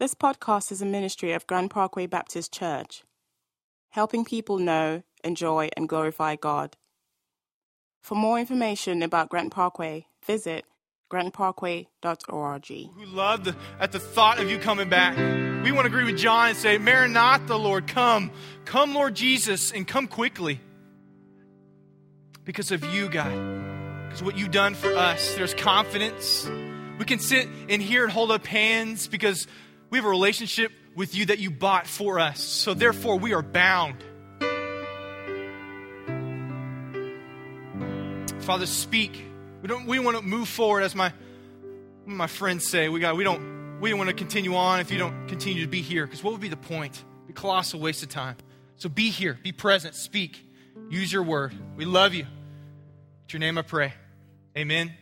This podcast is a ministry of Grand Parkway Baptist Church, helping people know, enjoy, and glorify God. For more information about Grand Parkway, visit grandparkway.org. who loved at the thought of you coming back. We want to agree with John and say, Maranatha, Lord, come. Come, Lord Jesus, and come quickly. Because of you, God. Because what you've done for us. There's confidence. We can sit in here and hold up hands because we have a relationship with you that you bought for us. So therefore, we are bound. Father, speak. We don't. We want to move forward, as my my friends say. We got. We don't. We don't want to continue on if you don't continue to be here. Because what would be the point? Be a colossal waste of time. So be here. Be present. Speak. Use your word. We love you. In your name, I pray. Amen.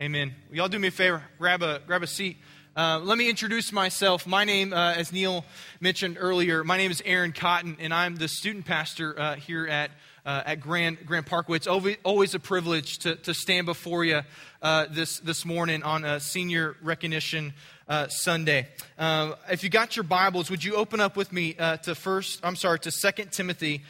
Amen. Will y'all do me a favor? Grab a grab a seat. Uh, let me introduce myself. My name, uh, as Neil mentioned earlier, my name is Aaron Cotton, and I'm the student pastor uh, here at uh, at Grand, Grand Parkway. It's always, a privilege to, to stand before you uh, this, this morning on a senior recognition uh, Sunday. If you got your Bibles, would you open up with me to first, I'm sorry, to Second Timothy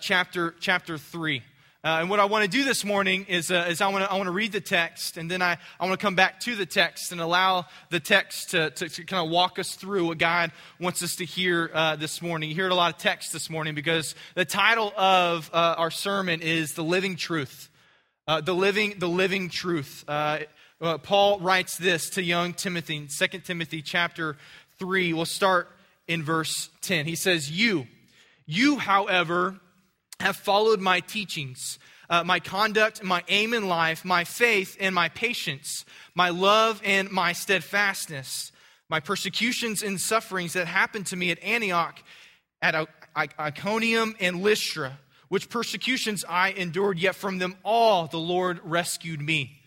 chapter, chapter 3. Uh, and what I want to do this morning is, uh, is I, want to, I want to read the text, and then I, I want to come back to the text and allow the text to, to, to kind of walk us through what God wants us to hear uh, this morning. You heard a lot of text this morning because the title of uh, our sermon is The Living Truth. Uh, the, living, the living truth. Uh, Paul writes this to young Timothy, 2 Timothy chapter 3. We'll start in verse 10. He says, You, you, however, have followed my teachings, uh, my conduct, my aim in life, my faith and my patience, my love and my steadfastness, my persecutions and sufferings that happened to me at Antioch, at Iconium and Lystra, which persecutions I endured, yet from them all the Lord rescued me.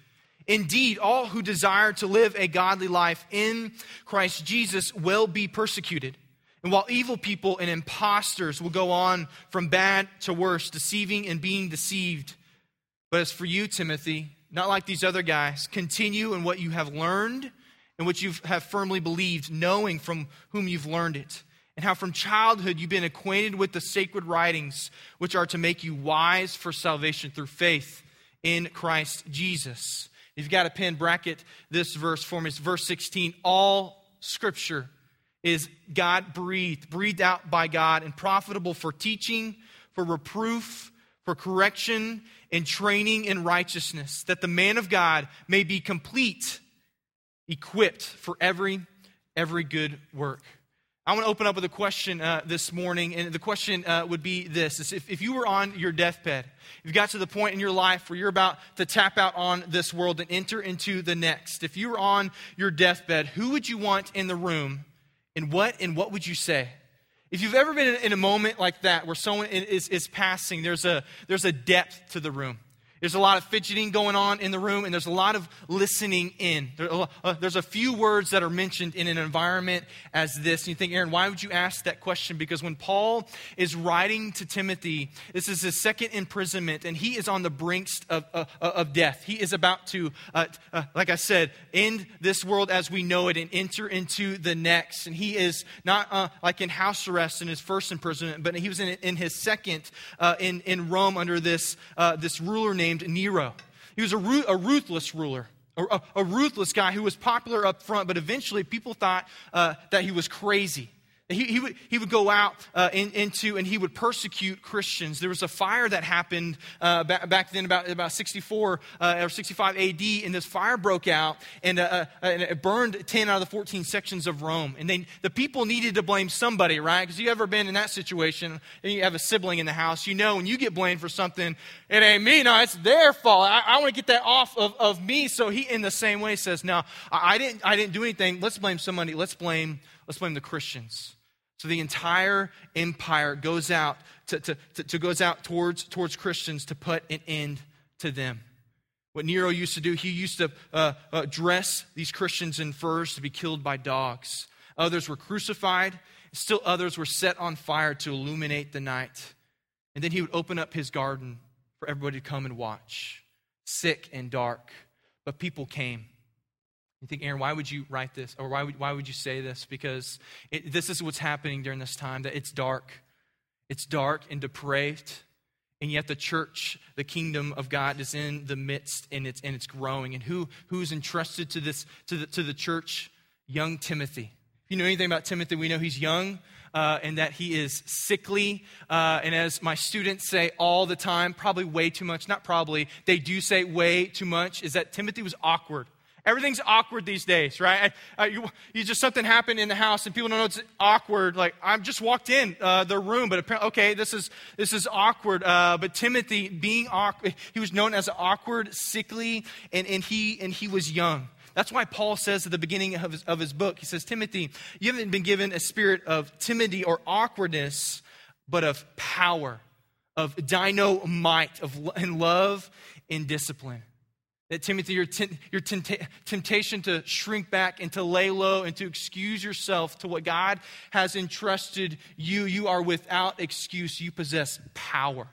Indeed, all who desire to live a godly life in Christ Jesus will be persecuted. And while evil people and impostors will go on from bad to worse, deceiving and being deceived, but as for you, Timothy, not like these other guys, continue in what you have learned and what you have firmly believed, knowing from whom you've learned it, and how from childhood you've been acquainted with the sacred writings, which are to make you wise for salvation through faith in Christ Jesus. If you've got a pen, bracket this verse for me. It's verse 16. All scripture is God breathed, breathed out by God, and profitable for teaching, for reproof, for correction, and training in righteousness, that the man of God may be complete, equipped for every every good work. I want to open up with a question uh, this morning, and the question uh, would be this: is if, if you were on your deathbed, if you got to the point in your life where you're about to tap out on this world and enter into the next, if you were on your deathbed, who would you want in the room and what and what would you say? If you've ever been in a moment like that where someone is, is passing, there's a, there's a depth to the room. There's a lot of fidgeting going on in the room, and there's a lot of listening in. Uh, there's a few words that are mentioned in an environment as this. And you think, Aaron, why would you ask that question? Because when Paul is writing to Timothy, this is his second imprisonment, and he is on the brinks of, of, of death. He is about to, uh, uh, like I said, end this world as we know it and enter into the next. And he is not uh, like in house arrest in his first imprisonment, but he was in, in his second uh, in, in Rome under this, uh, this ruler named named Nero. He was a, a ruthless ruler, a, a, ruthless guy who was popular up front, but eventually people thought uh, that he was crazy. He, he, would, he would go out uh, in, into and he would persecute Christians. There was a fire that happened uh, back, back, then, about, about 64 uh, or 65 AD, and this fire broke out and, uh, uh, and, it burned 10 out of the 14 sections of Rome. And they, the people needed to blame somebody, right? Because you ever been in that situation and you have a sibling in the house, you know when you get blamed for something, it ain't me, no, it's their fault. I, I want to get that off of, of me. So he, in the same way, says, No, I, I, didn't, I didn't do anything. Let's blame somebody. Let's blame, let's blame the Christians. So the entire empire goes out to, to, to, to, goes out towards, towards Christians to put an end to them. What Nero used to do, he used to uh, uh, dress these Christians in furs to be killed by dogs. Others were crucified. Still others were set on fire to illuminate the night. And then he would open up his garden for everybody to come and watch. Sick and dark. But people came. You think, Aaron, why would you write this? Or why would, why would you say this? Because it, this is what's happening during this time that it's dark. It's dark and depraved. And yet the church, the kingdom of God is in the midst and it's, and it's growing. And who, who's entrusted to, this, to, the, to the church? Young Timothy. If you know anything about Timothy, we know he's young uh, and that he is sickly. Uh, and as my students say all the time, probably way too much, not probably, they do say way too much, is that Timothy was awkward. Everything's awkward these days, right? Uh, you, you, just something happened in the house and people don't know it's awkward. Like I've just walked in uh, the room, but apparently, okay, this is this is awkward. Uh, but Timothy, being awkward, he was known as awkward, sickly, and, and he and he was young. That's why Paul says at the beginning of his, of his book, he says, Timothy, you haven't been given a spirit of timidity or awkwardness, but of power, of dynamite, of and love and discipline. That Timothy, your, your temptation to shrink back and to lay low and to excuse yourself to what God has entrusted you, you are without excuse. You possess power,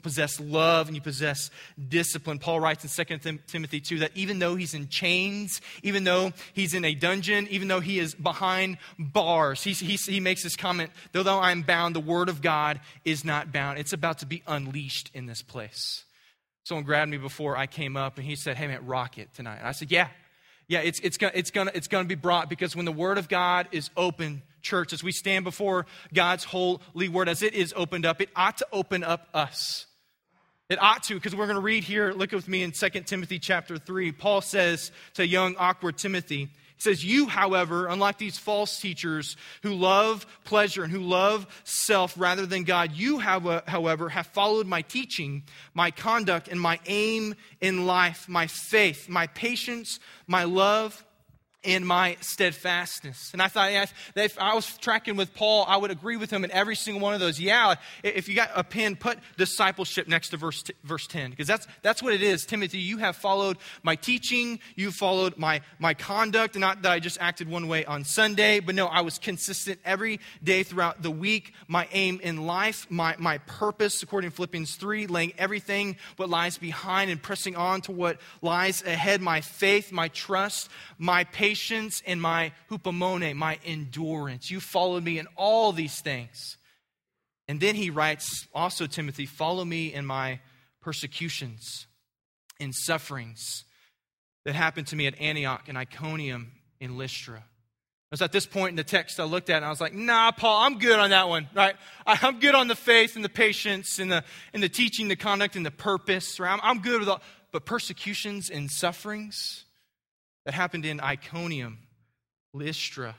possess love, and you possess discipline. Paul writes in 2 Timothy 2 that even though he's in chains, even though he's in a dungeon, even though he is behind bars, he, he, he makes this comment though, though I'm bound, the word of God is not bound. It's about to be unleashed in this place. Someone grabbed me before I came up and he said, Hey man, rock it tonight. And I said, Yeah, yeah, it's, it's, gonna, it's, gonna, it's gonna be brought because when the word of God is open, church, as we stand before God's holy word, as it is opened up, it ought to open up us. It ought to, because we're going to read here, look with me in 2 Timothy chapter 3. Paul says to young, awkward Timothy, says, You, however, unlike these false teachers who love pleasure and who love self rather than God, you, uh, however, have followed my teaching, my conduct, and my aim in life, my faith, my patience, my love, and my steadfastness. And I thought yeah, if I was tracking with Paul, I would agree with him in every single one of those. Yeah, if you got a pen, put discipleship next to verse, t- verse 10, because that's, that's what it is. Timothy, you have followed my teaching, you followed my, my conduct, not that I just acted one way on Sunday, but no, I was consistent every day throughout the week. My aim in life, my, my purpose, according to Philippians 3, laying everything what lies behind and pressing on to what lies ahead, my faith, my trust, my patience, and my hupomone, my endurance. You followed me in all these things. And then he writes also, Timothy, follow me in my persecutions and sufferings that happened to me at Antioch and Iconium in Lystra. It was at this point in the text I looked at and I was like, nah, Paul, I'm good on that one, right? I'm good on the faith and the patience and the, and the teaching, the conduct, and the purpose, right? I'm, I'm good with all, but persecutions and sufferings, that happened in Iconium, Lystra,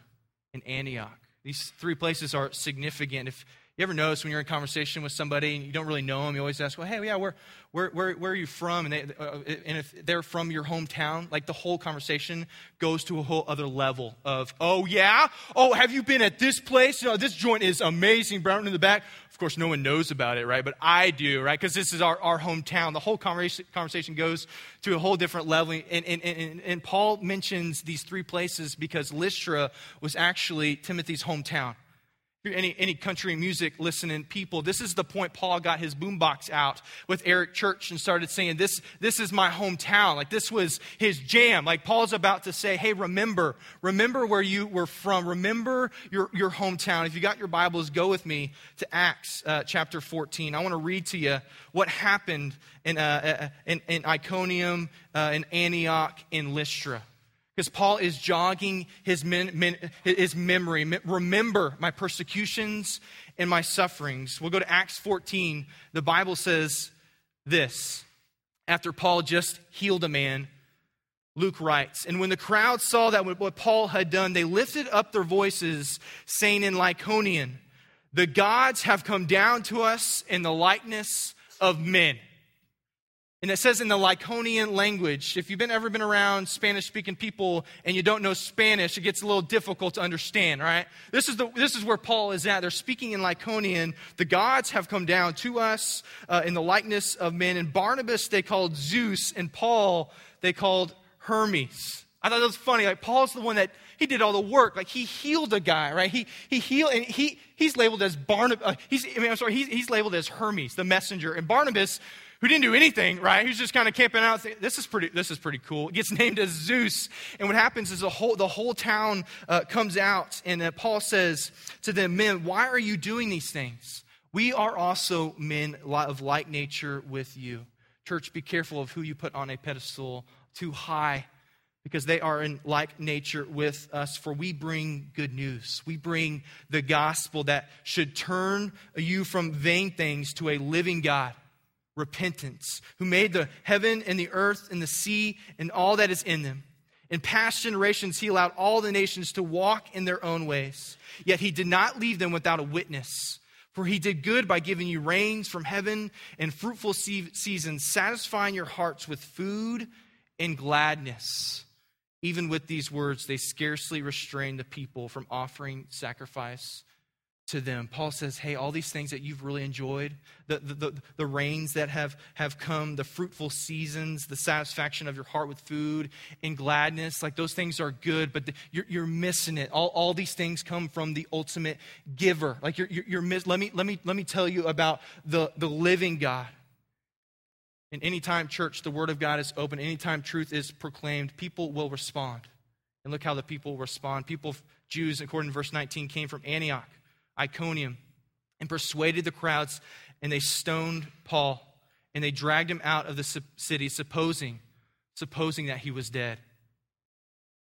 and Antioch. These three places are significant. If you ever notice when you're in conversation with somebody and you don't really know them, you always ask, well, hey, yeah, where, where, where, where are you from? And, they, uh, and if they're from your hometown, like the whole conversation goes to a whole other level of, oh, yeah? Oh, have you been at this place? You know, this joint is amazing, brown in the back. Of course, no one knows about it, right? But I do, right? Because this is our, our hometown. The whole conversation goes to a whole different level. And, and, and, and Paul mentions these three places because Lystra was actually Timothy's hometown any, any country music listening people, this is the point Paul got his boombox out with Eric Church and started saying, this, this is my hometown. Like this was his jam. Like Paul's about to say, hey, remember, remember where you were from. Remember your, your hometown. If you got your Bibles, go with me to Acts uh, chapter 14. I want to read to you what happened in, uh, uh in, in Iconium, uh, in Antioch, in Lystra because Paul is jogging his, men, men, his memory. Remember my persecutions and my sufferings. We'll go to Acts 14. The Bible says this after Paul just healed a man. Luke writes, and when the crowd saw that what Paul had done, they lifted up their voices, saying in Lycaonian, The gods have come down to us in the likeness of men. And it says in the Lyconian language, if you've been, ever been around Spanish speaking people and you don't know Spanish, it gets a little difficult to understand, right? This is, the, this is where Paul is at. They're speaking in Lyconian. The gods have come down to us uh, in the likeness of men. And Barnabas they called Zeus, and Paul they called Hermes. I thought that was funny. Like Paul's the one that he did all the work. Like he healed a guy, right? He he healed, and he he's labeled as Barnabas. Uh, he's I mean I'm sorry. He's, he's labeled as Hermes, the messenger, and Barnabas who didn't do anything, right? Who's just kind of camping out. This is pretty. This is pretty cool. It gets named as Zeus, and what happens is the whole the whole town uh, comes out, and uh, Paul says to them, "Men, why are you doing these things? We are also men of like nature with you." Church, be careful of who you put on a pedestal too high because they are in like nature with us, for we bring good news. We bring the gospel that should turn you from vain things to a living God repentance, who made the heaven and the earth and the sea and all that is in them. In past generations, he allowed all the nations to walk in their own ways. Yet he did not leave them without a witness. For he did good by giving you rains from heaven and fruitful seasons, satisfying your hearts with food and gladness. Even with these words, they scarcely restrained the people from offering sacrifice to them. Paul says, Hey, all these things that you've really enjoyed, the, the, the, the, rains that have, have come, the fruitful seasons, the satisfaction of your heart with food and gladness, like those things are good, but the, you're, you're missing it. All, all these things come from the ultimate giver. Like you're, you're, you're miss, let, me, let, me, let me tell you about the, the living God. And anytime, church, the word of God is open, anytime truth is proclaimed, people will respond. And look how the people respond. People, Jews, according to verse 19, came from Antioch Iconium and persuaded the crowds, and they stoned Paul and they dragged him out of the city, supposing, supposing that he was dead.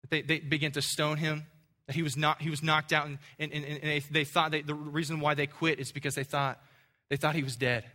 They, they began to stone him, that he was, not, he was knocked out, and, and, and they, they thought they, the reason why they quit is because they thought, they thought he was dead.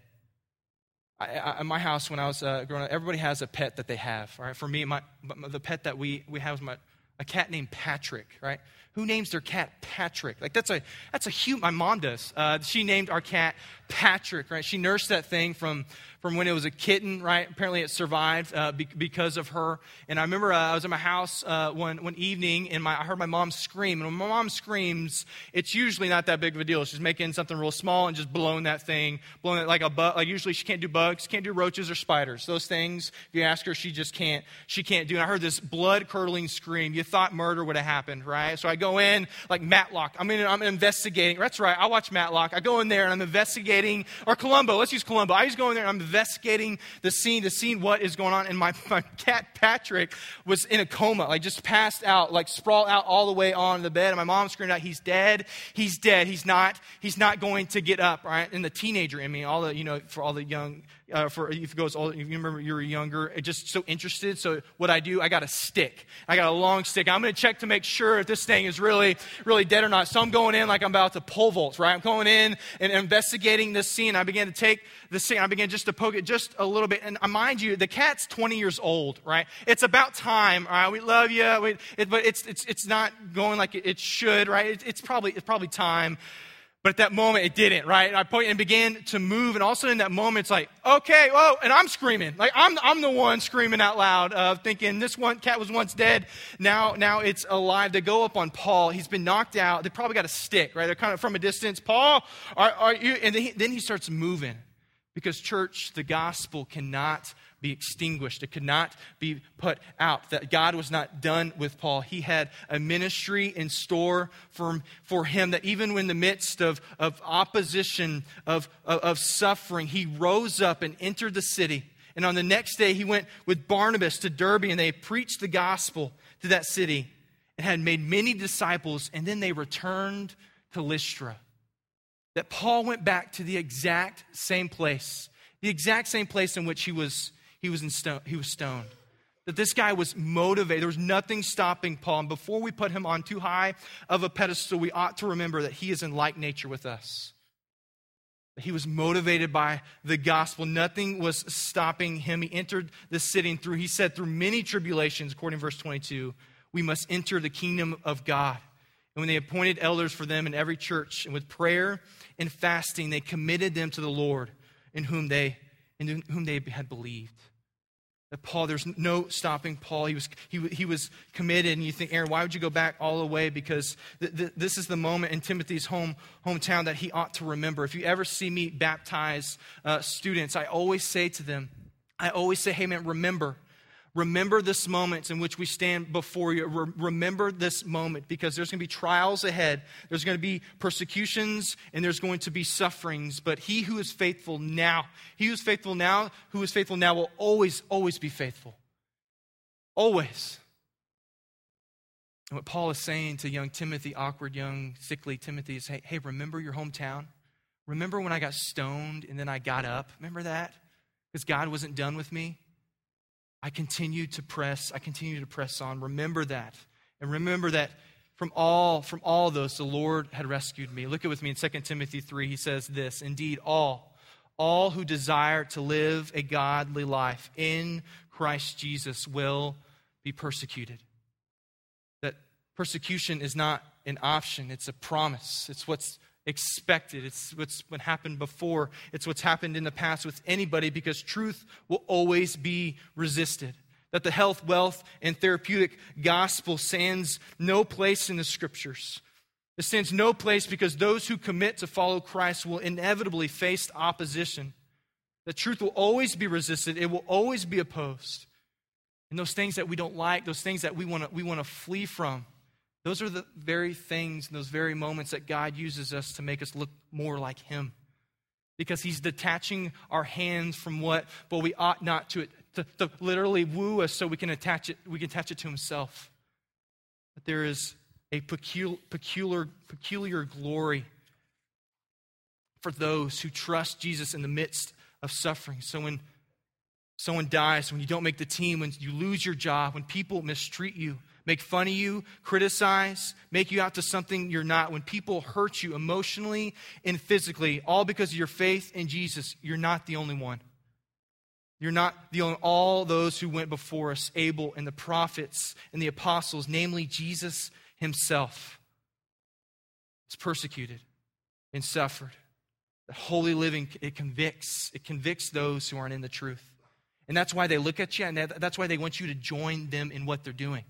I, my house, when I was uh, growing up, everybody has a pet that they have. Right? For me, my, the pet that we, we have is my, a cat named Patrick, right? Who names their cat Patrick? Like that's a that's a huge. My mom does. Uh, she named our cat Patrick, right? She nursed that thing from from when it was a kitten, right? Apparently it survived uh, be- because of her. And I remember uh, I was in my house uh, one, one evening and my, I heard my mom scream. And when my mom screams, it's usually not that big of a deal. She's making something real small and just blowing that thing, blowing it like a bug. Like usually she can't do bugs, can't do roaches or spiders. Those things, if you ask her, she just can't, she can't do. And I heard this blood curdling scream. You thought murder would have happened, right? So I go in like Matlock. I'm, in, I'm investigating. That's right. I watch Matlock. I go in there and I'm investigating, or Columbo. Let's use Columbo. I just go in there and I'm investigating the scene to see what is going on. And my, my cat Patrick was in a coma, like just passed out, like sprawled out all the way on the bed. And my mom screamed out, He's dead. He's dead. He's not, he's not going to get up, right? And the teenager in me, all the, you know, for all the young uh, for if it goes all, if you remember you were younger, just so interested. So what I do, I got a stick. I got a long stick. I'm going to check to make sure if this thing is really, really dead or not. So I'm going in like I'm about to pole vault, right? I'm going in and investigating this scene. I began to take the scene. I began just to poke it just a little bit. And mind you, the cat's 20 years old, right? It's about time. All right, we love you, we, it, but it's it's it's not going like it should, right? It, it's probably it's probably time but at that moment, it didn't, right? And I point and began to move, and also in that moment, it's like, okay, whoa, and I'm screaming. Like, I'm, I'm the one screaming out loud, uh, thinking this one cat was once dead, now, now it's alive. They go up on Paul. He's been knocked out. They probably got a stick, right? They're kind of from a distance. Paul, are, are you? And then he, then he starts moving because, church, the gospel cannot be extinguished. It could not be put out. That God was not done with Paul. He had a ministry in store for, for him that even in the midst of, of opposition, of, of, of suffering, he rose up and entered the city. And on the next day, he went with Barnabas to Derbe and they preached the gospel to that city and had made many disciples. And then they returned to Lystra. That Paul went back to the exact same place, the exact same place in which he was he was, in stone, he was stoned. That this guy was motivated. There was nothing stopping Paul. And before we put him on too high of a pedestal, we ought to remember that he is in like nature with us. That he was motivated by the gospel. Nothing was stopping him. He entered the city and through, he said, through many tribulations, according to verse 22, we must enter the kingdom of God. And when they appointed elders for them in every church, and with prayer and fasting, they committed them to the Lord in whom they, in whom they had believed. That Paul, there's no stopping Paul. He was, he, he was committed. And you think, Aaron, why would you go back all the way? Because th- th- this is the moment in Timothy's home, hometown that he ought to remember. If you ever see me baptize uh, students, I always say to them, I always say, hey, man, remember, Remember this moment in which we stand before you. Re- remember this moment because there's going to be trials ahead. There's going to be persecutions and there's going to be sufferings. But he who is faithful now, he who is faithful now, who is faithful now will always, always be faithful. Always. And what Paul is saying to young Timothy, awkward, young, sickly Timothy, is hey, hey, remember your hometown? Remember when I got stoned and then I got up? Remember that? Because God wasn't done with me? I continue to press, I continue to press on. Remember that. And remember that from all from all those the Lord had rescued me. Look at with me in 2 Timothy 3. He says this, indeed all all who desire to live a godly life in Christ Jesus will be persecuted. That persecution is not an option, it's a promise. It's what's expected. It's what's what happened before. It's what's happened in the past with anybody because truth will always be resisted. That the health, wealth, and therapeutic gospel stands no place in the scriptures. It stands no place because those who commit to follow Christ will inevitably face opposition. The truth will always be resisted, it will always be opposed. And those things that we don't like, those things that we want to we want to flee from, those are the very things, and those very moments that God uses us to make us look more like Him. Because He's detaching our hands from what, but we ought not to, to, to literally woo us so we can attach it, we can attach it to Himself. But there is a peculiar, peculiar, peculiar glory for those who trust Jesus in the midst of suffering. So when someone dies, when you don't make the team, when you lose your job, when people mistreat you, make fun of you, criticize, make you out to something you're not, when people hurt you emotionally and physically, all because of your faith in Jesus, you're not the only one. You're not the only, all those who went before us, Abel and the prophets and the apostles, namely Jesus himself, is persecuted and suffered. The holy living, it convicts. It convicts those who aren't in the truth. And that's why they look at you, and that's why they want you to join them in what they're doing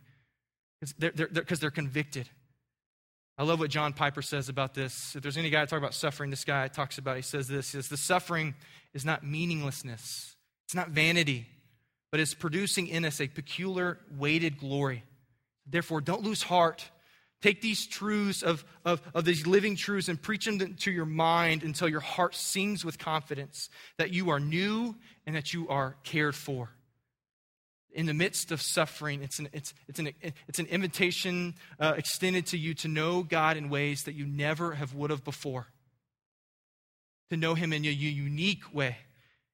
because they're, they're, they're, they're convicted. I love what John Piper says about this. If there's any guy to talk about suffering, this guy talks about, he says this, he says, the suffering is not meaninglessness. It's not vanity, but it's producing in us a peculiar weighted glory. Therefore, don't lose heart. Take these truths of, of, of these living truths and preach them to your mind until your heart sings with confidence that you are new and that you are cared for in the midst of suffering, it's an, it's, it's an, it's an invitation uh, extended to you to know God in ways that you never have would have before. To know Him in a unique way.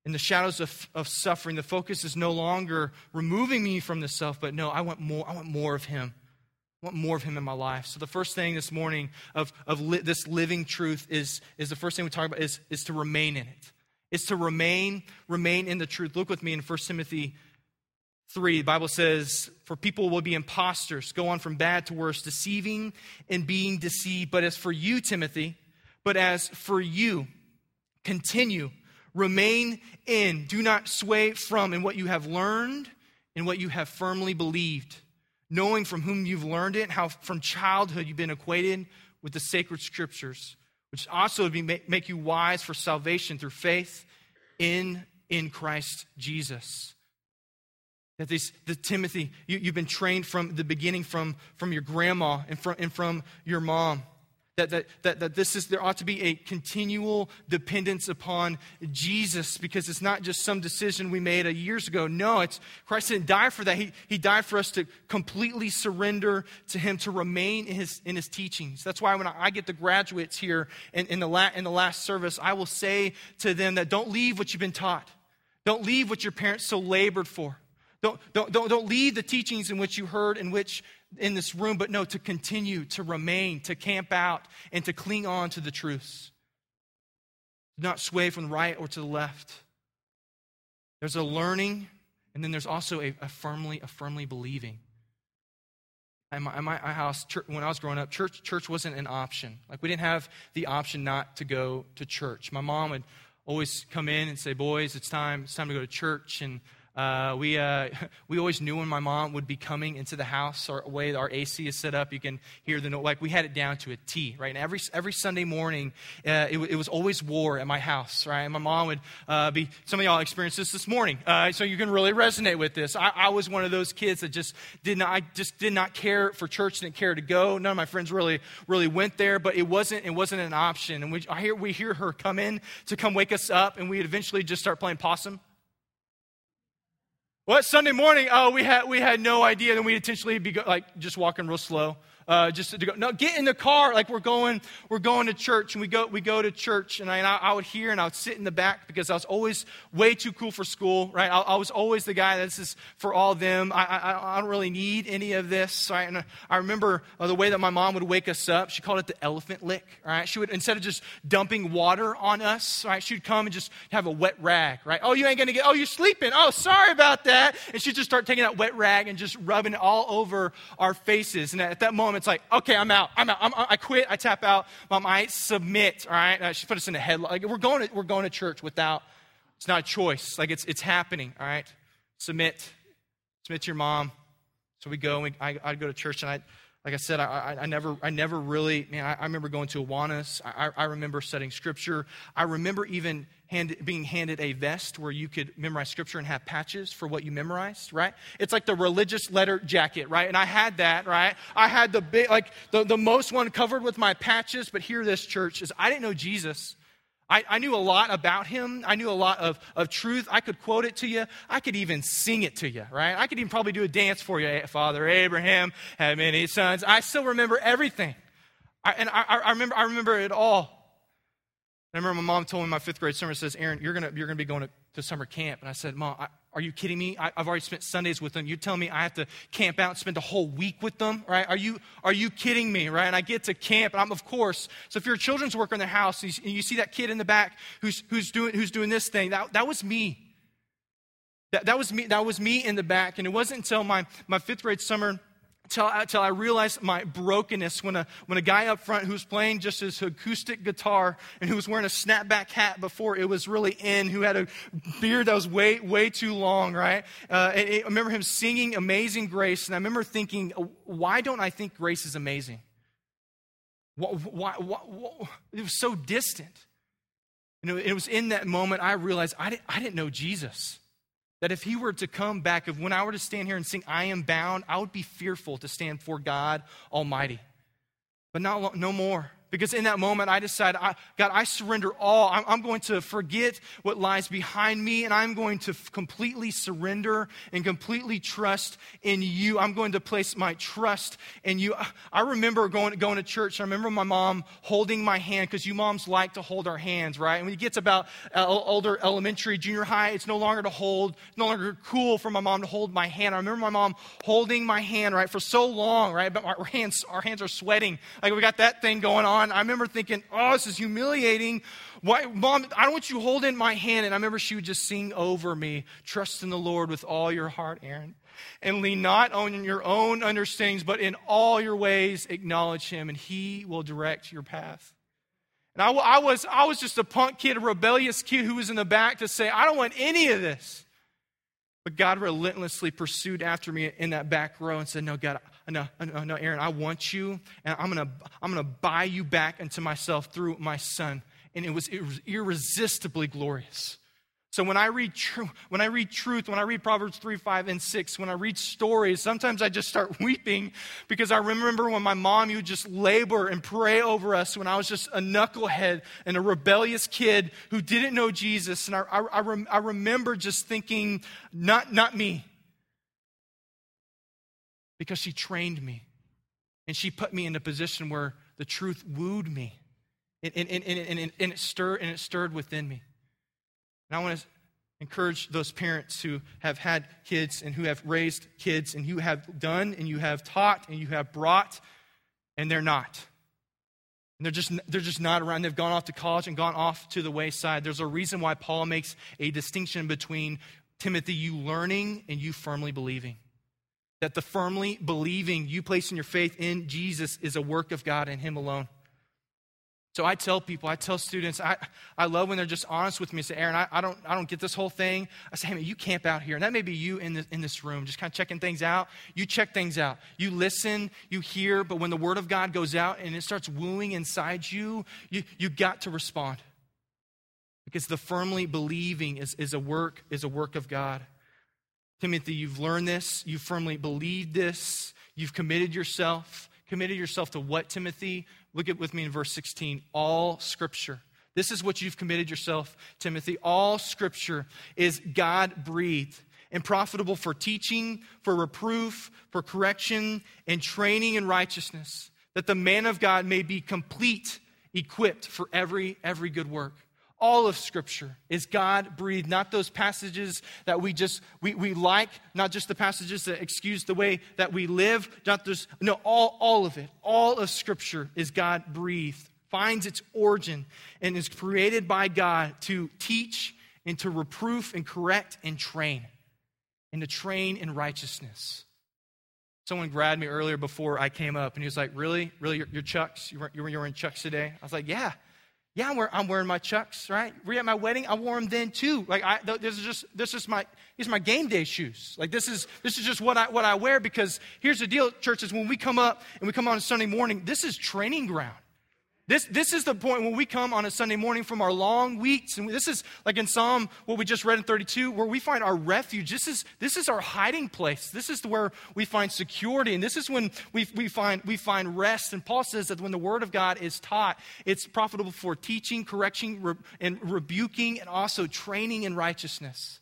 In the shadows of, of suffering, the focus is no longer removing me from the self, but no, I want more, I want more of Him. I want more of Him in my life. So the first thing this morning of, of li- this living truth is, is the first thing we talk about is, is to remain in it. Is to remain, remain in the truth. Look with me in 1 Timothy 3, the Bible says, For people will be impostors, go on from bad to worse, deceiving and being deceived. But as for you, Timothy, but as for you, continue, remain in, do not sway from in what you have learned and what you have firmly believed, knowing from whom you've learned it, how from childhood you've been acquainted with the sacred scriptures, which also be, make you wise for salvation through faith in, in Christ Jesus. That this, the Timothy, you, you've been trained from the beginning from, from your grandma and from, and from your mom. That, that, that, that this is, there ought to be a continual dependence upon Jesus because it's not just some decision we made a years ago. No, it's Christ didn't die for that. He, he died for us to completely surrender to Him, to remain in His, in his teachings. That's why when I get the graduates here in, in, the la, in the last service, I will say to them that don't leave what you've been taught. Don't leave what your parents so labored for. Don't, don't, don't, don't leave the teachings in which you heard in which in this room, but no, to continue, to remain, to camp out, and to cling on to the truths. Do not sway from the right or to the left. There's a learning, and then there's also a, a firmly, a firmly believing. At my, at my house, church, when I was growing up, church, church wasn't an option. Like, we didn't have the option not to go to church. My mom would always come in and say, Boys, it's time, it's time to go to church. And Uh, we, uh, we always knew when my mom would be coming into the house, the way our AC is set up, you can hear the. Like we had it down to a T, right? And every, every Sunday morning, uh, it, it, was always war at my house, right? And my mom would uh, be, some of y'all experienced this this morning, uh, so you can really resonate with this. I, I, was one of those kids that just did not, I just did not care for church, didn't care to go. None of my friends really, really went there, but it wasn't, it wasn't an option. And we, I hear, we hear her come in to come wake us up, and we'd eventually just start playing possum what Sunday morning? Oh, we had we had no idea, and we'd intentionally be like just walking real slow uh, just to go. No, get in the car like we're going. We're going to church, and we go. We go to church, and I, and I, would hear, and I would sit in the back because I was always way too cool for school. Right? I, I was always the guy. This is for all them. I, I, I don't really need any of this. Right? And I remember uh, the way that my mom would wake us up. She called it the elephant lick. Right? She would instead of just dumping water on us. Right? She'd come and just have a wet rag. Right? Oh, you ain't gonna get. Oh, you're sleeping. Oh, sorry about that. And she'd just start taking that wet rag and just rubbing it all over our faces. And at that moment it's like, okay, I'm out. I'm out. I'm, i quit. I tap out. Mom, I submit. All right. Uh, she put us in a headlock. Like, we're going to, we're going to church without. It's not a choice. Like it's it's happening. All right. Submit. Submit to your mom. So we go. And we, I, I'd go to church, and I, like I said, I, I, I, never, I never really, man, I, I remember going to Awanas. I, I remember studying scripture. I remember even hand, being handed a vest where you could memorize scripture and have patches for what you memorized, right? It's like the religious letter jacket, right? And I had that, right? I had the big, like the, the most one covered with my patches, but here this church is, I didn't know Jesus. I, I, knew a lot about him. I knew a lot of, of truth. I could quote it to you. I could even sing it to you, right? I could even probably do a dance for you. Father Abraham had many sons. I still remember everything. I, and I, I, remember, I remember it all. I remember my mom told me my fifth grade summer says, Aaron, you're going you're gonna be going to, to summer camp. And I said, Mom, I, are you kidding me? I, have already spent Sundays with them. You're telling me I have to camp out and spend a whole week with them, right? Are you, are you kidding me, right? And I get to camp, and I'm, of course, so if you're a children's worker in the house and you, see that kid in the back who's, who's, doing, who's doing this thing, that, that was me. That, that, was me. that was me in the back. And it wasn't until my, my fifth grade summer Till, till I realized my brokenness when a, when a guy up front who was playing just his acoustic guitar and who was wearing a snapback hat before it was really in, who had a beard that was way, way too long, right? Uh, I remember him singing Amazing Grace, and I remember thinking, why don't I think grace is amazing? Why, why, why, it was so distant. Know, it was in that moment I realized I didn't, I didn't know Jesus. That if he were to come back, if when I were to stand here and sing, I am bound, I would be fearful to stand for God Almighty. But not, no more. Because in that moment, I decided, I, God, I surrender all. I'm, I'm, going to forget what lies behind me, and I'm going to f- completely surrender and completely trust in you. I'm going to place my trust in you. I remember going, going to church. I remember my mom holding my hand, because you moms like to hold our hands, right? And when it gets about uh, older elementary, junior high, it's no longer to hold, no longer cool for my mom to hold my hand. I remember my mom holding my hand, right, for so long, right? But our hands, our hands are sweating. Like we got that thing going on on. I remember thinking, oh, this is humiliating. Why, Mom, I don't want you holding my hand. And I remember she would just sing over me, trust in the Lord with all your heart, Aaron. And lean not on your own understandings, but in all your ways acknowledge him, and he will direct your path. And I, I, was, I was just a punk kid, a rebellious kid who was in the back to say, I don't want any of this. But God relentlessly pursued after me in that back row and said, No, God, Uh, no, uh, no, no, Aaron, I want you, and I'm gonna, I'm gonna buy you back into myself through my son. And it was, it was irresistibly glorious. So when I read tr- when I read truth, when I read Proverbs 3, 5, and 6, when I read stories, sometimes I just start weeping because I remember when my mom would just labor and pray over us when I was just a knucklehead and a rebellious kid who didn't know Jesus. And I, I, I, rem- I remember just thinking, not, not me. Because she trained me and she put me in a position where the truth wooed me and, and, and, and, and, it, stirred, and it stirred within me. And I want to encourage those parents who have had kids and who have raised kids and you have done and you have taught and you have brought and they're not. And they're just, they're just not around. They've gone off to college and gone off to the wayside. There's a reason why Paul makes a distinction between Timothy, you learning and you firmly believing. That the firmly believing, you placing your faith in Jesus is a work of God and Him alone. So I tell people, I tell students, I, I love when they're just honest with me and say, Aaron, I, I, don't, I don't get this whole thing. I say, hey, man, you camp out here. And that may be you in, the, in this room, just kind of checking things out. You check things out. You listen, you hear, but when the word of God goes out and it starts wooing inside you, you, you got to respond. Because the firmly believing is, is, a work, is a work of God. Timothy, you've learned this. You firmly believed this. You've committed yourself. Committed yourself to what, Timothy? Look at with me in verse 16. All scripture. This is what you've committed yourself, Timothy. All scripture is God breathed and profitable for teaching, for reproof, for correction, and training in righteousness, that the man of God may be complete, equipped for every every good work all of scripture is god breathed not those passages that we just we, we like not just the passages that excuse the way that we live not just no all, all of it all of scripture is god breathed finds its origin and is created by god to teach and to reproof and correct and train and to train in righteousness. Someone grabbed me earlier before i came up and he was like really? Really? Your, your chucks? You were, you were in chucks today? I was like yeah yeah, I'm, I'm wearing my chucks, right? Were at my wedding? I wore them then too. Like, I, this is just this is my these are my game day shoes. Like, this is this is just what I what I wear because here's the deal, churches. When we come up and we come on a Sunday morning, this is training ground. This, this is the point when we come on a Sunday morning from our long weeks, and this is like in Psalm, what we just read in 32, where we find our refuge. This is, this is our hiding place. This is where we find security, and this is when we, we, find, we find rest. And Paul says that when the Word of God is taught, it's profitable for teaching, correction, re- and rebuking, and also training in righteousness.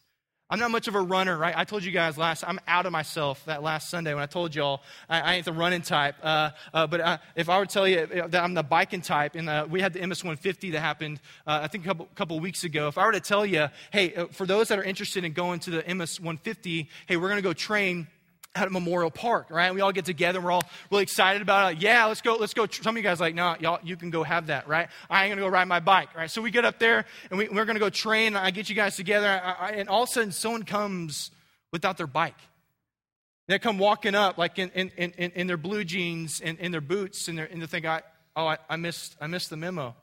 I'm not much of a runner, right? I told you guys last, I'm out of myself that last Sunday when I told y'all I, I ain't the running type. Uh, uh, but uh, if I were to tell you that I'm the biking type, and uh, we had the MS 150 that happened, uh, I think a couple, couple weeks ago. If I were to tell you, hey, uh, for those that are interested in going to the MS 150, hey, we're going to go train at Memorial Park, right? We all get together we're all really excited about it. Like, yeah, let's go, let's go. Some of you guys like, no, y'all, you can go have that, right? I ain't gonna go ride my bike, right? So we get up there and we, are gonna go train. I get you guys together, I, I, and all of a sudden, someone comes without their bike. They come walking up like in, in, in, in their blue jeans and in their boots, and, and they think, I, oh, I, I, missed, I missed the memo.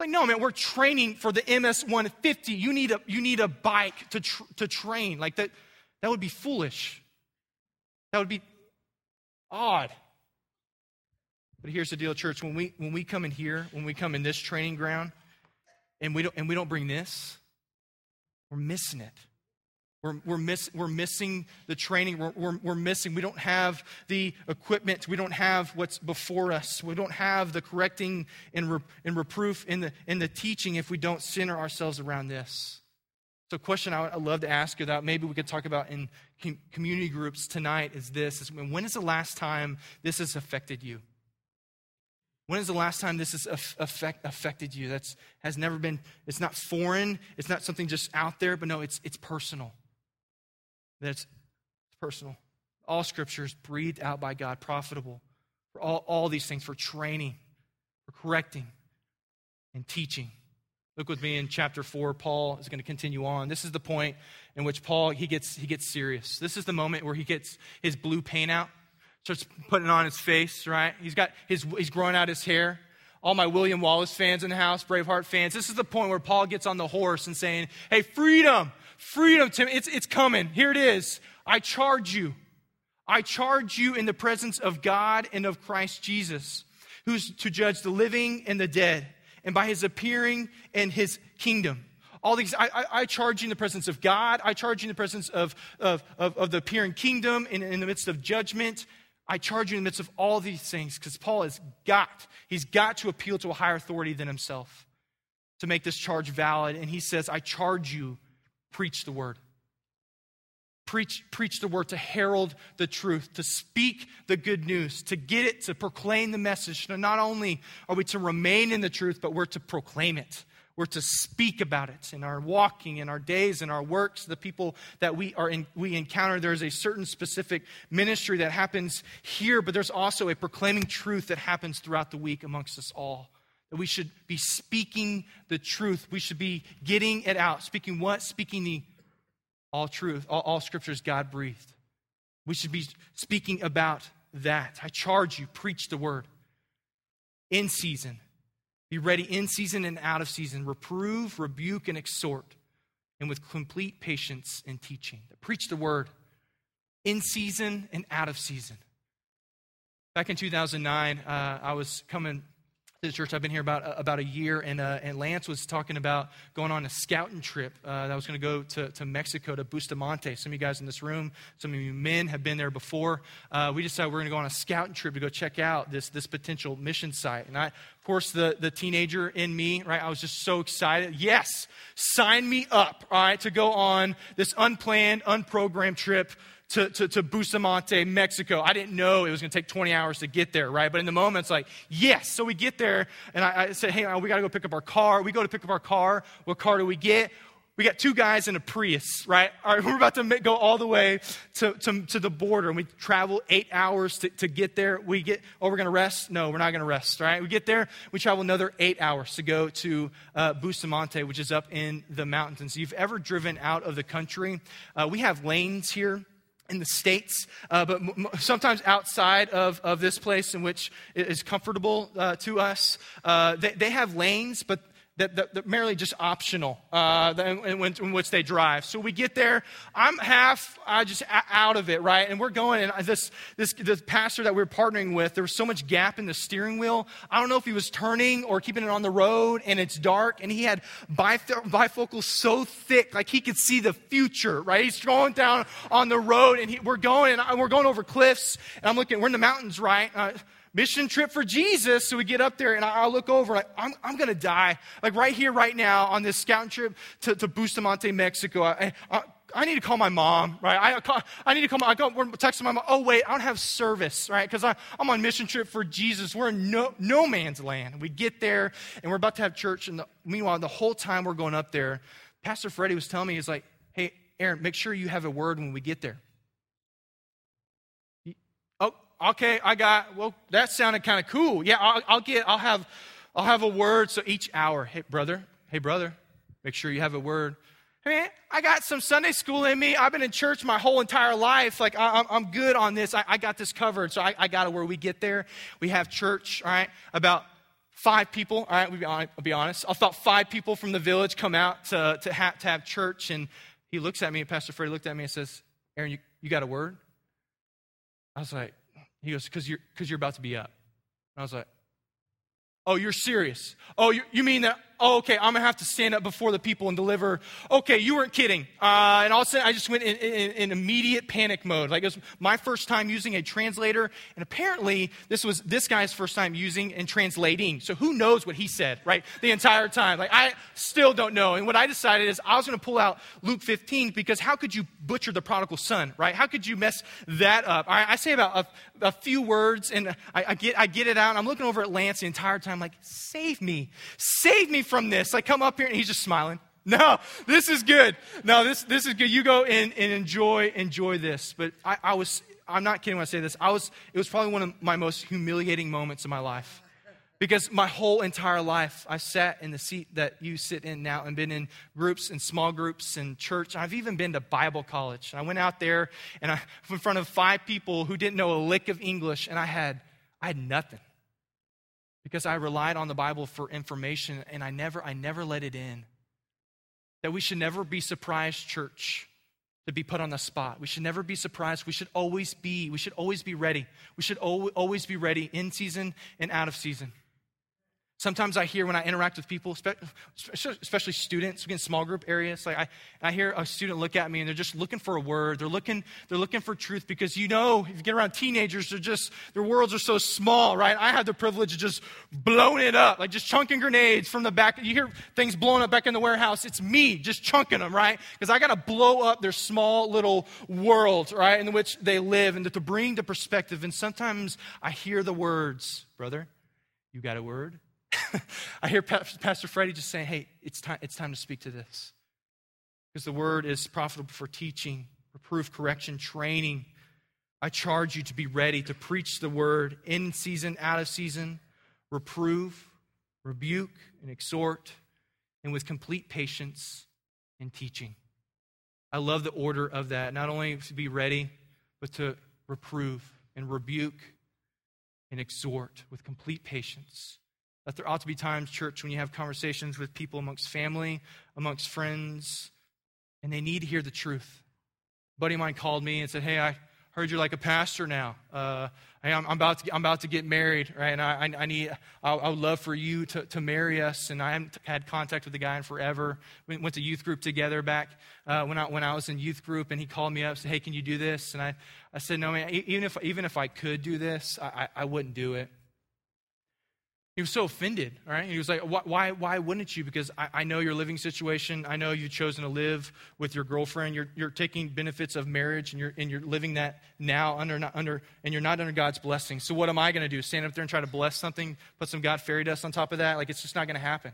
Like, no, man, we're training for the MS 150. You need a, you need a bike to, tr- to train. Like, that, that would be foolish. That would be odd. But here's the deal, church. When we, when we come in here, when we come in this training ground, and we don't, and we don't bring this, we're missing it. We're, we're, miss, we're missing the training. We're, we're, we're, missing. We don't have the equipment. We don't have what's before us. We don't have the correcting and, re, and reproof in the, in the teaching if we don't center ourselves around this. So, a question I would love to ask you that maybe we could talk about in community groups tonight is this: is when is the last time this has affected you? When is the last time this has affect, affected you? That's has never been. It's not foreign. It's not something just out there, but no, it's it's personal. That's personal. All scriptures breathed out by God, profitable for all, all these things, for training, for correcting, and teaching Look with me in chapter 4. Paul is going to continue on. This is the point in which Paul he gets he gets serious. This is the moment where he gets his blue paint out, starts putting it on his face, right? He's got his he's growing out his hair. All my William Wallace fans in the house, Braveheart fans. This is the point where Paul gets on the horse and saying, "Hey, freedom, freedom, Tim, it's it's coming. Here it is. I charge you. I charge you in the presence of God and of Christ Jesus, who's to judge the living and the dead." And by his appearing and his kingdom. All these, I, I, I, charge you in the presence of God. I charge you in the presence of, of, of, of the appearing kingdom, in, in the midst of judgment. I charge you in the midst of all these things because Paul has got, he's got to appeal to a higher authority than himself to make this charge valid. And he says, I charge you, preach the word. Preach, preach the word, to herald the truth, to speak the good news, to get it, to proclaim the message. So not only are we to remain in the truth, but we're to proclaim it. We're to speak about it in our walking, in our days, in our works, the people that we are in, we encounter. There's a certain specific ministry that happens here, but there's also a proclaiming truth that happens throughout the week amongst us all. That we should be speaking the truth. We should be getting it out. Speaking what? Speaking the all truth, all, all scripture is God breathed. We should be speaking about that. I charge you, preach the word in season Be ready in season and out of season. Reprove, rebuke, and exhort, and with complete patience and teaching. Preach the word in season and out of season. Back in 2009, uh, I was coming the church. I've been here about uh, about a year, and uh, and Lance was talking about going on a scouting trip uh, that was going to go to to Mexico to Bustamante. Some of you guys in this room, some of you men have been there before. Uh, we decided we're going to go on a scouting trip to go check out this this potential mission site. And I, of course, the the teenager in me, right? I was just so excited. Yes, sign me up, all right, to go on this unplanned, unprogrammed trip to, to, to Bustamante, Mexico. I didn't know it was going to take 20 hours to get there, right? But in the moment, it's like, yes. So we get there, and I, I said, hey, we got to go pick up our car. We go to pick up our car. What car do we get? We got two guys in a Prius, right? All right, we're about to go all the way to, to, to the border, and we travel eight hours to, to get there. We get, oh, we're going to rest? No, we're not going to rest, right? We get there, we travel another eight hours to go to uh, Bustamante, which is up in the mountains. You've ever driven out of the country, uh, we have lanes here in the States, uh, but m- sometimes outside of, of this place in which is comfortable uh, to us. Uh, they, they have lanes, but that, that, that merely just optional uh, in, in, in, which they drive. So we get there. I'm half uh, just out of it, right? And we're going, and this, this, this pastor that we are partnering with, there was so much gap in the steering wheel. I don't know if he was turning or keeping it on the road, and it's dark, and he had bif- bifocals so thick, like he could see the future, right? He's going down on the road, and he, we're going, and we're going over cliffs, and I'm looking, we're in the mountains, right? Uh, mission trip for Jesus. So we get up there and I, look over, like, I'm, I'm going to die. Like right here, right now, on this scouting trip to, to Bustamante, Mexico. I, I, I need to call my mom, right? I, I need to call my, I go, we're texting my mom, oh, wait, I don't have service, right? Because I'm on mission trip for Jesus. We're in no, no man's land. We get there and we're about to have church. And the, meanwhile, the whole time we're going up there, Pastor Freddie was telling me, he's like, hey, Aaron, make sure you have a word when we get there okay, I got, well, that sounded kind of cool. Yeah, I'll, I'll, get, I'll have, I'll have a word. So each hour, hey, brother, hey, brother, make sure you have a word. Hey, man, I got some Sunday school in me. I've been in church my whole entire life. Like, I, am good on this. I, I, got this covered. So I, I got it where we get there. We have church, all right, about five people, all right, I'll be honest. I thought five people from the village come out to, to, have, to have church. And he looks at me, and Pastor Freddie looked at me and says, Aaron, you, you got a word? I was like, he goes, because you're, cause you're about to be up. And I was like, oh, you're serious? Oh, you, you mean that oh, okay, I'm going to have to stand up before the people and deliver. Okay, you weren't kidding. Uh, and all of a sudden, I just went in, in, in, immediate panic mode. Like it was my first time using a translator. And apparently, this was this guy's first time using and translating. So who knows what he said, right? The entire time. Like I still don't know. And what I decided is I was going to pull out Luke 15 because how could you butcher the prodigal son, right? How could you mess that up? I, I say about a, a, few words and I, I, get, I get it out. I'm looking over at Lance the entire time, like, save me. Save me from this. Like, come up here, and he's just smiling. No, this is good. No, this, this is good. You go and, and enjoy, enjoy this. But I, I was, I'm not kidding when I say this. I was, it was probably one of my most humiliating moments in my life. Because my whole entire life, I sat in the seat that you sit in now and been in groups and small groups and church. I've even been to Bible college. I went out there and I, in front of five people who didn't know a lick of English, and I had, I had nothing because I relied on the Bible for information and I never, I never let it in. That we should never be surprised, church, to be put on the spot. We should never be surprised. We should always be, we should always be ready. We should always be ready in season and out of season. Sometimes I hear when I interact with people, especially students, in small group areas, like I, I hear a student look at me and they're just looking for a word. They're looking, they're looking for truth because you know, if you get around teenagers, they're just, their worlds are so small, right? I have the privilege of just blowing it up, like just chunking grenades from the back. You hear things blowing up back in the warehouse. It's me just chunking them, right? Because I got to blow up their small little world, right, in which they live and to bring the perspective. And sometimes I hear the words, brother, you got a word? I hear Pastor Freddie just saying, hey, it's time, it's time to speak to this. Because the word is profitable for teaching, reproof, correction, training. I charge you to be ready to preach the word in season, out of season, reprove, rebuke, and exhort, and with complete patience and teaching. I love the order of that. Not only to be ready, but to reprove and rebuke and exhort with complete patience That there ought to be times, church, when you have conversations with people amongst family, amongst friends, and they need to hear the truth. A buddy of mine called me and said, Hey, I heard you're like a pastor now. Uh, I'm, I'm, about to get, I'm about to get married, right? And I, I need, I, I would love for you to, to marry us. And I haven't had contact with the guy in forever. We went to youth group together back uh, when, I, when I was in youth group. And he called me up and said, Hey, can you do this? And I, I said, No, man, even if, even if I could do this, I, I wouldn't do it. He was so offended, right? He was like, why, why wouldn't you? Because I, I, know your living situation. I know you've chosen to live with your girlfriend. You're, you're taking benefits of marriage and you're, and you're living that now under, under, and you're not under God's blessing. So what am I going to do? Stand up there and try to bless something, put some God fairy dust on top of that? Like, it's just not going to happen.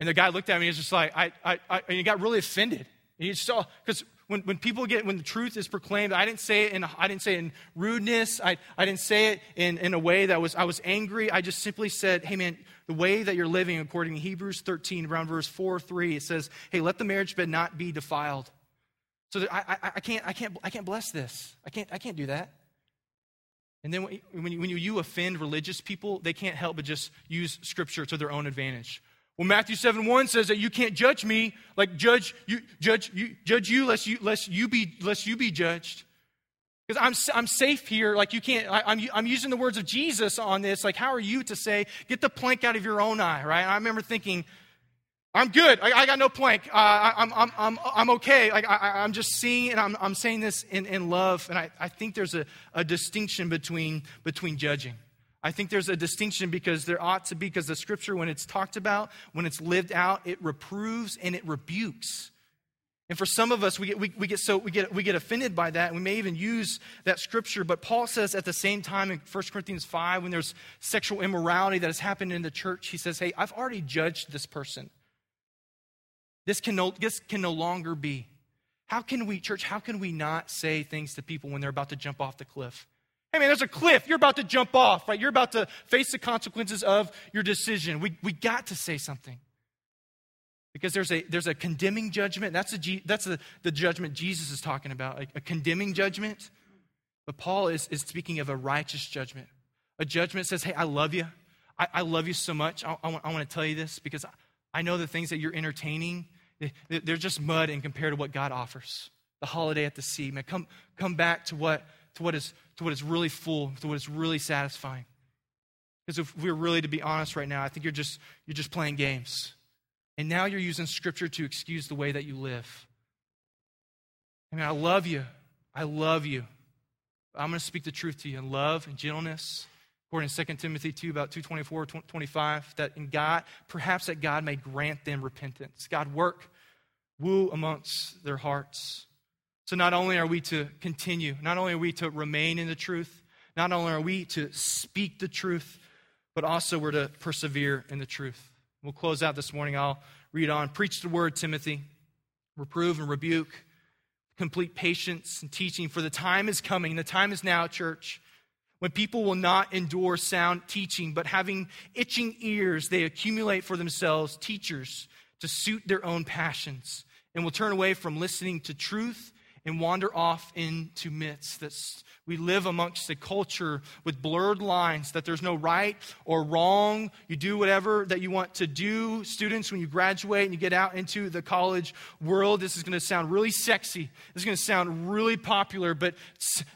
And the guy looked at me and he was just like, I, I, I, and he got really offended. He saw, because when, when people get, when the truth is proclaimed, I didn't say it in, I didn't say in rudeness. I, I didn't say it in, in a way that was, I was angry. I just simply said, hey man, the way that you're living according to Hebrews 13, around verse 4, 3, it says, hey, let the marriage bed not be defiled. So I, I, I, can't, I, can't, I can't bless this. I can't, I can't do that. And then when you, when you offend religious people, they can't help but just use scripture to their own advantage. Well, Matthew 7 1 says that you can't judge me, like judge you, judge you, judge you lest you, lest you be, lest you be judged. Because I'm, I'm safe here. Like you can't, I, I'm, I'm using the words of Jesus on this. Like, how are you to say, get the plank out of your own eye, right? I remember thinking, I'm good. I, I got no plank. Uh, I, am I'm, I'm, I'm okay. Like, I, am just seeing, and I'm, I'm saying this in, in love. And I, I think there's a, a distinction between, between judging. I think there's a distinction because there ought to be, because the scripture, when it's talked about, when it's lived out, it reproves and it rebukes. And for some of us, we get, we, we, get so we get, we get offended by that, we may even use that scripture. But Paul says at the same time in 1 Corinthians 5, when there's sexual immorality that has happened in the church, he says, Hey, I've already judged this person. This can no, this can no longer be. How can we, church, how can we not say things to people when they're about to jump off the cliff? Hey man, there's a cliff. You're about to jump off, right? You're about to face the consequences of your decision. We, we got to say something. Because there's a, there's a condemning judgment. That's, a, that's a, the judgment Jesus is talking about, a, a condemning judgment. But Paul is, is speaking of a righteous judgment. A judgment says, hey, I love you. I, I love you so much. I, I, want, I want to tell you this because I know the things that you're entertaining, they're just mud in compared to what God offers. The holiday at the sea. Man, come, come back to what to what is, to what is really full, to what is really satisfying. Because if we're really to be honest right now, I think you're just, you're just playing games. And now you're using scripture to excuse the way that you live. I mean, I love you. I love you. I'm going to speak the truth to you in love and gentleness. According to 2 Timothy 2, about 224, 25, that in God, perhaps that God may grant them repentance. God work, woo amongst their hearts. So not only are we to continue, not only are we to remain in the truth, not only are we to speak the truth, but also we're to persevere in the truth. We'll close out this morning. I'll read on. Preach the word, Timothy. Reprove and rebuke. Complete patience and teaching, for the time is coming. The time is now, church, when people will not endure sound teaching, but having itching ears, they accumulate for themselves teachers to suit their own passions and will turn away from listening to truth and wander off into myths. That we live amongst a culture with blurred lines, that there's no right or wrong. You do whatever that you want to do. Students, when you graduate and you get out into the college world, this is going to sound really sexy. This is going to sound really popular, but,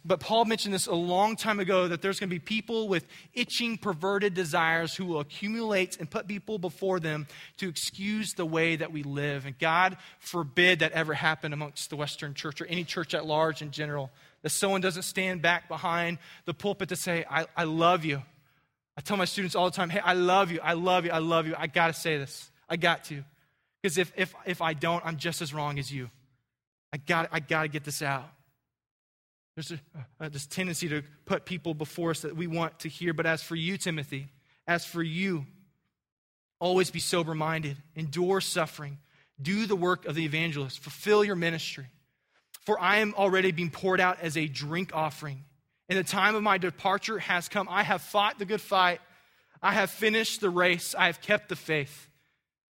but Paul mentioned this a long time ago that there's going to be people with itching, perverted desires who will accumulate and put people before them to excuse the way that we live. And God forbid that ever happen amongst the Western church or any church at large in general. That someone doesn't stand back behind the pulpit to say, I, I love you. I tell my students all the time, hey, I love you, I love you, I love you. I got to say this. I got to. Because if, if, if I don't, I'm just as wrong as you. I got, I got to get this out. There's a, a, this tendency to put people before us that we want to hear. But as for you, Timothy, as for you, always be sober minded, endure suffering, do the work of the evangelist, fulfill your ministry. For I am already being poured out as a drink offering. And the time of my departure has come. I have fought the good fight. I have finished the race. I have kept the faith.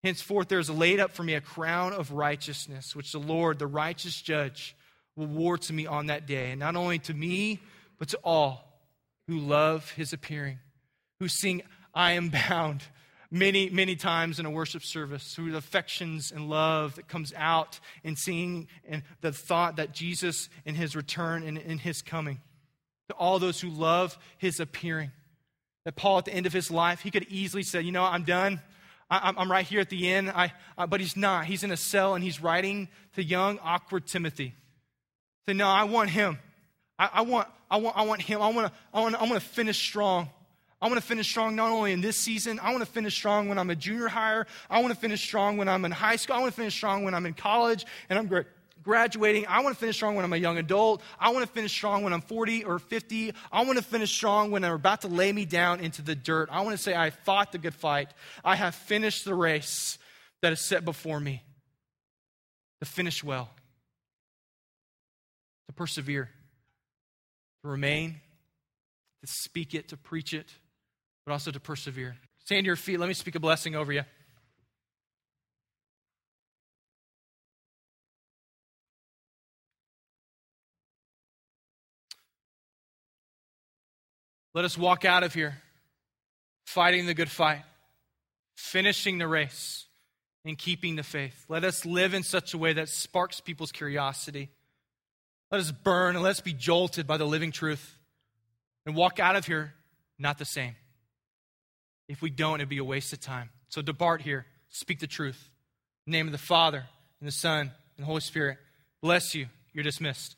Henceforth, there is laid up for me a crown of righteousness, which the Lord, the righteous judge, will award to me on that day. And not only to me, but to all who love his appearing, who sing I am bound many, many times in a worship service through the affections and love that comes out in seeing and the thought that Jesus in his return and in his coming. To all those who love his appearing. That Paul, at the end of his life, he could easily say, You know, I'm done. I, am right here at the end. I, uh, but he's not. He's in a cell and he's writing to young, awkward Timothy. Say, No, I want him. I, I, want, I, want, I want him. I want to I want, I want to finish strong. I want to finish strong not only in this season, I want to finish strong when I'm a junior higher. I want to finish strong when I'm in high school. I want to finish strong when I'm in college and I'm graduating. I want to finish strong when I'm a young adult. I want to finish strong when I'm 40 or 50. I want to finish strong when they're about to lay me down into the dirt. I want to say, I fought the good fight. I have finished the race that is set before me. To finish well, to persevere, to remain, to speak it, to preach it but also to persevere. Stand to your feet. Let me speak a blessing over you. Let us walk out of here fighting the good fight, finishing the race, and keeping the faith. Let us live in such a way that sparks people's curiosity. Let us burn and let us be jolted by the living truth and walk out of here not the same. If we don't, it'd be a waste of time. So depart here, speak the truth. In the name of the Father, and the Son, and the Holy Spirit. Bless you. You're dismissed.